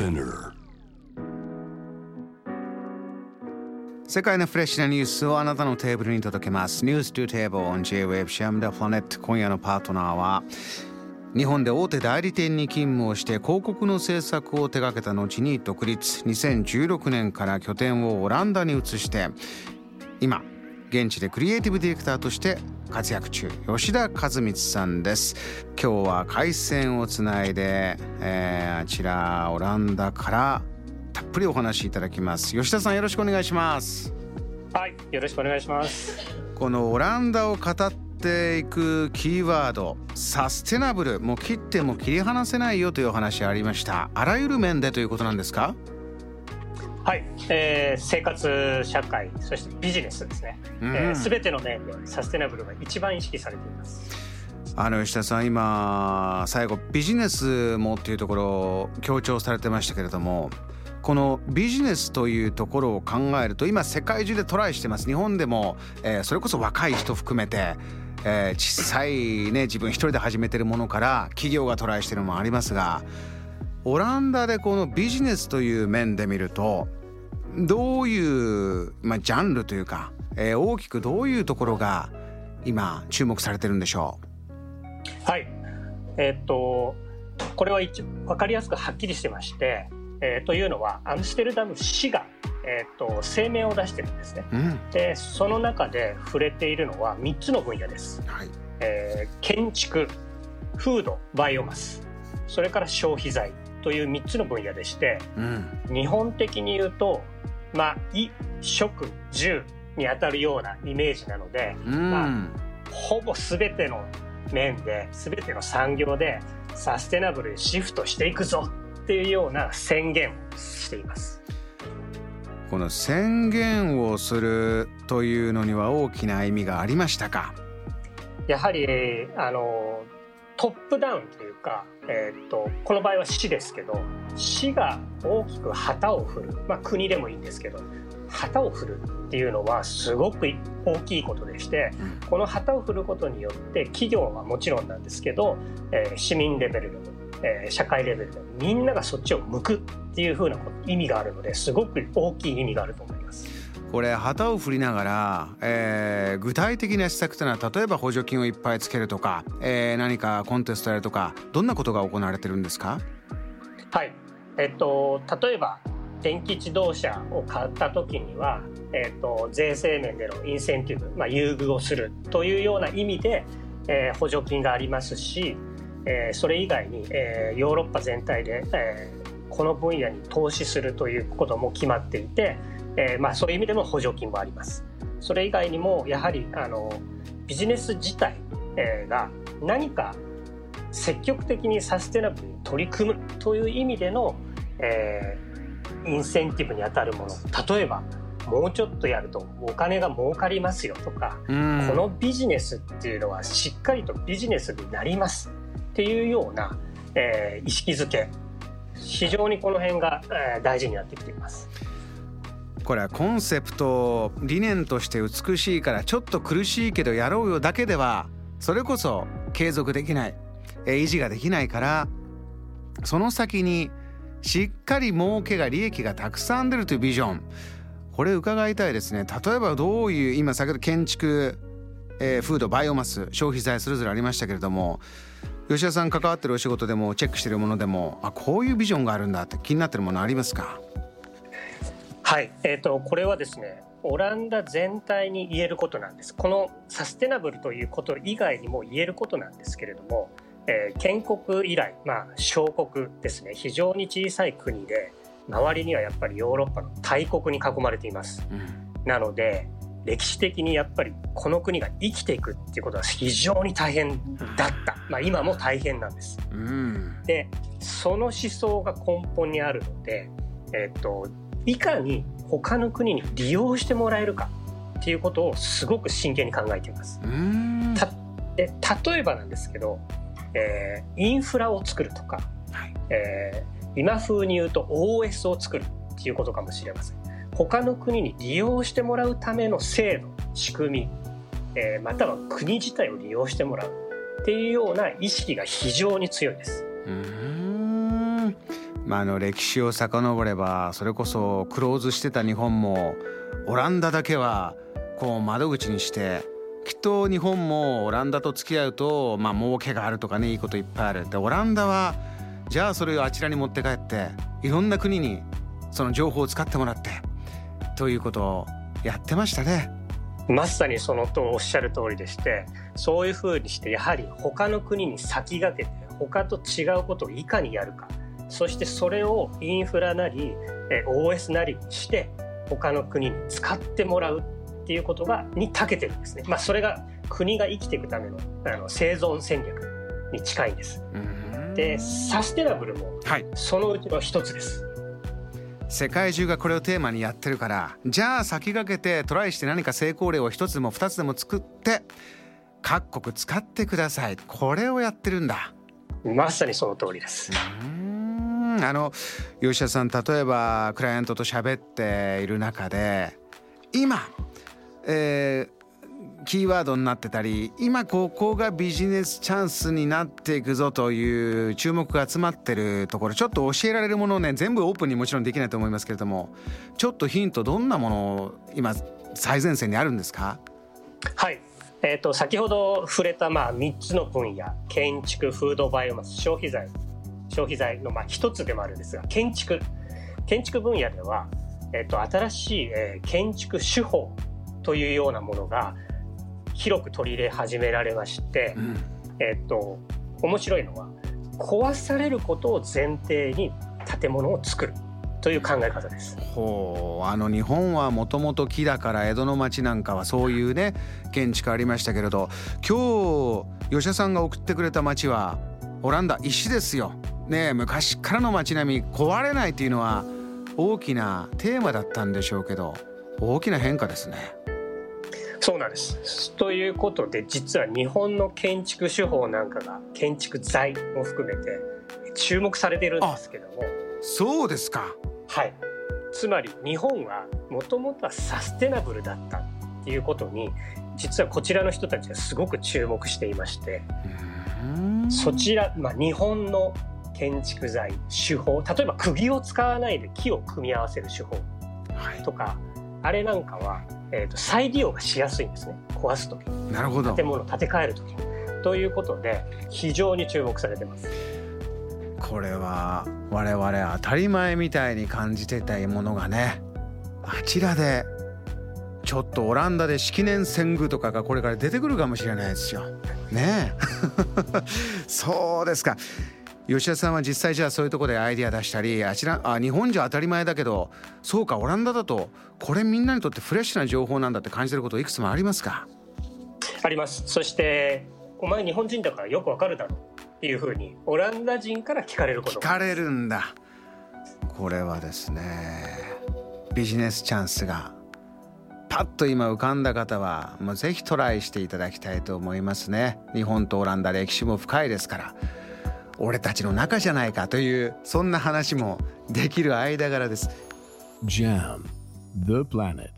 Spinner 世界のフレッシュなニュースをあなたのテーブルに届けます。ニュース to table on J-Wave Sham the Planet 今夜のパートナーは日本で大手代理店に勤務をして広告の制作を手掛けた後に独立。2016年から拠点をオランダに移して今現地でクリエイティブディレクターとして活躍中吉田和光さんです。今日は回線をつないで、えー、あちらオランダからたっぷりお話しいただきます。吉田さんよろしくお願いします。はいよろしくお願いします。このオランダを語っていくキーワードサステナブル。もう切っても切り離せないよというお話ありました。あらゆる面でということなんですか？はい、えー、生活社会そしてビジネスですね、うん、えー、全ての面でサステナブルが一番意識されています。あの吉田さん今最後ビジネスもっていうところを強調されてましたけれどもこのビジネスというところを考えると今世界中でトライしてます。日本でも、えー、それこそ若い人含めて、えー、小さいね自分一人で始めてるものから企業がトライしてるのもありますがオランダでこのビジネスという面で見るとどういう、まあ、ジャンルというか、えー、大きくどういうところが今注目されてるんでしょう？はい。えー、っとこれは一分かりやすくはっきりしてましてえー、というのはアムステルダム市が、えーと、声明を出してるんですね、うん、でその中で触れているのは3つの分野です、はい、えー、建築フードバイオマス。それから消費財という3つの分野でして、うん、日本的に言うとまあ衣食住にあたるようなイメージなので、うん、まあ、ほぼ全ての面で全ての産業でサステナブルにシフトしていくぞっていうような宣言をしています。この宣言をするというのには大きな意味がありましたか？やはりあのトップダウンというか、えーと、この場合は市ですけど市が大きく旗を振る、まあ、国でもいいんですけど旗を振るっていうのはすごく大きいことでして、この旗を振ることによって企業はもちろんなんですけど、えー、市民レベルでもえー、社会レベルでみんながそっちを向くっていうふうな意味があるのですごく大きい意味があると思います。これ旗を振りながら、えー、具体的な施策というのは例えば補助金をいっぱいつけるとか、えー、何かコンテストやるとかどんなことが行われてるんですか？はい。えっと例えば電気自動車を買った時には、えっと、税制面でのインセンティブ、まあ、優遇をするというような意味で、えー、補助金がありますしえー、それ以外に、えー、ヨーロッパ全体で、えー、この分野に投資するということも決まっていて、えーまあ、そういう意味での補助金もあります。それ以外にもやはりあのビジネス自体、えー、が何か積極的にサステナブルに取り組むという意味での、えー、インセンティブにあたるもの例えばもうちょっとやるとお金が儲かりますよとか、このビジネスっていうのはしっかりとビジネスになりますっていうような、えー、意識づけ非常にこの辺が、えー、大事になってきています。これはコンセプト理念として美しいからちょっと苦しいけどやろうよだけではそれこそ継続できない、維持ができないからその先にしっかり儲けが利益がたくさん出るというビジョン。これ伺いたいですね。例えばどういう今先ほど建築、えー、フードバイオマス消費財それぞれありましたけれども吉田さん関わってるお仕事でもチェックしてるものでもあこういうビジョンがあるんだって気になってるものありますか？はい、えーと、これはですねオランダ全体に言えることなんです。このサステナブルということ以外にも言えることなんですけれども、えー、建国以来、まあ、小国ですね。非常に小さい国で周りにはやっぱりヨーロッパの大国に囲まれています、うん、なので歴史的にやっぱりこの国が生きていくっていうことは非常に大変だった、まあ、今も大変なんです。うん、でその思想が根本にあるので、えっと、いかに他の国に利用してもらえるかっていうことをすごく真剣に考えています。たで例えばなんですけど、えー、インフラを作るとか、はい、えー、今風に言うと OS を作るっていうことかもしれません。他の国に利用してもらうための制度仕組み、えー、または国自体を利用してもらうっていうような意識が非常に強いです。まあ、あの歴史を遡ればそれこそクローズしてた日本もオランダだけはこう窓口にしてきっと日本もオランダと付き合うとまあ儲けがあるとかねいいこといっぱいあるでオランダはじゃあそれをあちらに持って帰っていろんな国にその情報を使ってもらってということをやってましたね。まさにそのとおっしゃる通りでしてそういうふうにしてやはり他の国に先駆けて他と違うことをいかにやるかそしてそれをインフラなり OS なりにして他の国に使ってもらうっていうことがに長けてるんですね。まあ、それが国が生きていくためのあの生存戦略に近いんです。でサステナブルもそのうちの一つです。はい世界中がこれをテーマにやってるからじゃあ先駆けてトライして何か成功例を一つでも二つでも作って各国使ってくださいこれをやってるんだまさにその通りですあの吉田さん例えばクライアントと喋っている中で今、えー、キーワードになってたり今ここがビジネスチャンスになっていくぞという注目が集まってるところちょっと教えられるものをね全部オープンにもちろんできないと思いますけれどもちょっとヒントどんなものを今最前線にあるんですか？はい。えーと、先ほど触れたまあ3つの分野。建築フードバイオマス消費財。消費財のまあ1つでもあるんですが建築建築分野では、えーと、と新しい、えー、建築手法というようなものが広く取り入れ始められまして、うん、えっと面白いのは壊されることを前提に建物を作るという考え方です。ほうあの日本はもともと木だから江戸の町なんかはそういうね建築ありましたけれど今日吉田さんが送ってくれた町はオランダ石ですよ。ね昔からの町並み壊れないっていうのは大きなテーマだったんでしょうけど大きな変化ですね。そうなんです。ということで実は日本の建築手法なんかが建築材も含めて注目されてるんですけども。そうですか。はい。つまり日本はもともとはサステナブルだったっていうことに実はこちらの人たちはすごく注目していまして。そちら、まあ、日本の建築材手法例えば釘を使わないで木を組み合わせる手法とか、はい、あれなんかはえーと、再利用がしやすいんですね。壊す時。なるほど。建物を建て替える時。ということで非常に注目されてます。これは我々当たり前みたいに感じてたものがねあちらでちょっとオランダで式年遷宮とかがこれから出てくるかもしれないですよ。ねえ。そうですか。吉田さんは実際じゃあそういうとこでアイディア出したりあちらあ日本じゃ当たり前だけどそうかオランダだとこれみんなにとってフレッシュな情報なんだって感じてることいくつもありますか？あります。そしてお前日本人だからよくわかるだろうっていうふうにオランダ人から聞かれること。聞かれるんだ。これはですねビジネスチャンスがパッと今浮かんだ方はもうぜひトライしていただきたいと思いますね。日本とオランダ歴史も深いですから俺たちの仲じゃないかというそんな話もできる間柄です。JAM The Planet